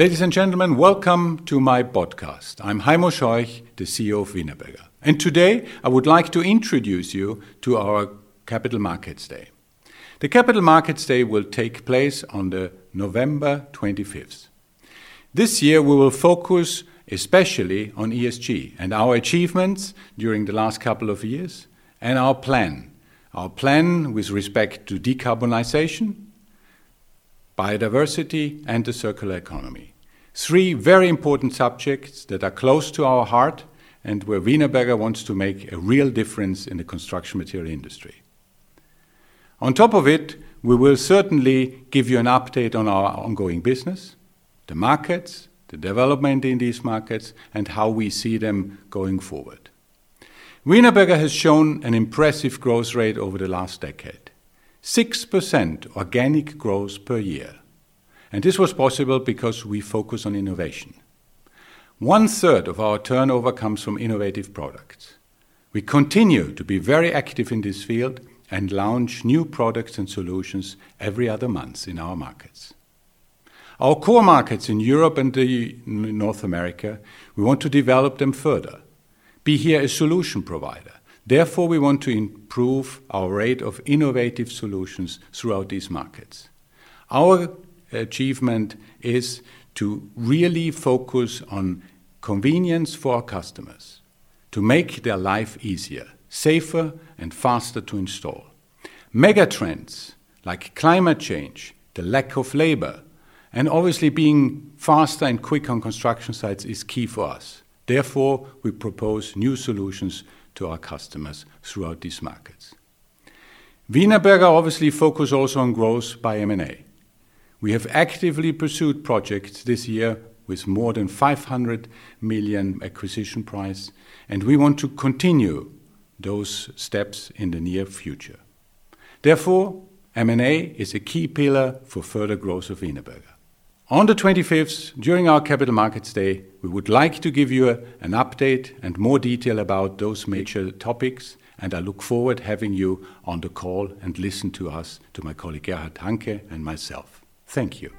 Ladies and gentlemen, welcome to my podcast. I'm Heimo Scheuch, the CEO of Wienerberger. And today I would like to introduce you to our Capital Markets Day. The Capital Markets Day will take place on the November 25th. This year we will focus especially on ESG and our achievements during the last couple of years and our plan. Our plan with respect to decarbonization, biodiversity, and the circular economy. Three very important subjects that are close to our heart and where Wienerberger wants to make a real difference in the construction material industry. On top of it, we will certainly give you an update on our ongoing business, the markets, the development in these markets, and how we see them going forward. Wienerberger has shown an impressive growth rate over the last decade, 6% organic growth per year. And this was possible because we focus on innovation. One third of our turnover comes from innovative products. We continue to be very active in this field and launch new products and solutions every other month in our markets. Our core markets in Europe and North America, we want to develop them further, be here a solution provider. Therefore, we want to improve our rate of innovative solutions throughout these markets. Our achievement is to really focus on convenience for our customers, to make their life easier, safer, and faster to install. Megatrends like climate change, the lack of labor, and obviously being faster and quick on construction sites is key for us. Therefore, we propose new solutions to our customers throughout these markets. Wienerberger obviously focus also on growth by M&A. We have actively pursued projects this year with more than 500 million acquisition price, and we want to continue those steps in the near future. Therefore, M&A is a key pillar for further growth of Wienerberger. On the 25th, during our Capital Markets Day, we would like to give you an update and more detail about those major topics, and I look forward having you on the call and listen to us, to my colleague Gerhard Hanke and myself. Thank you.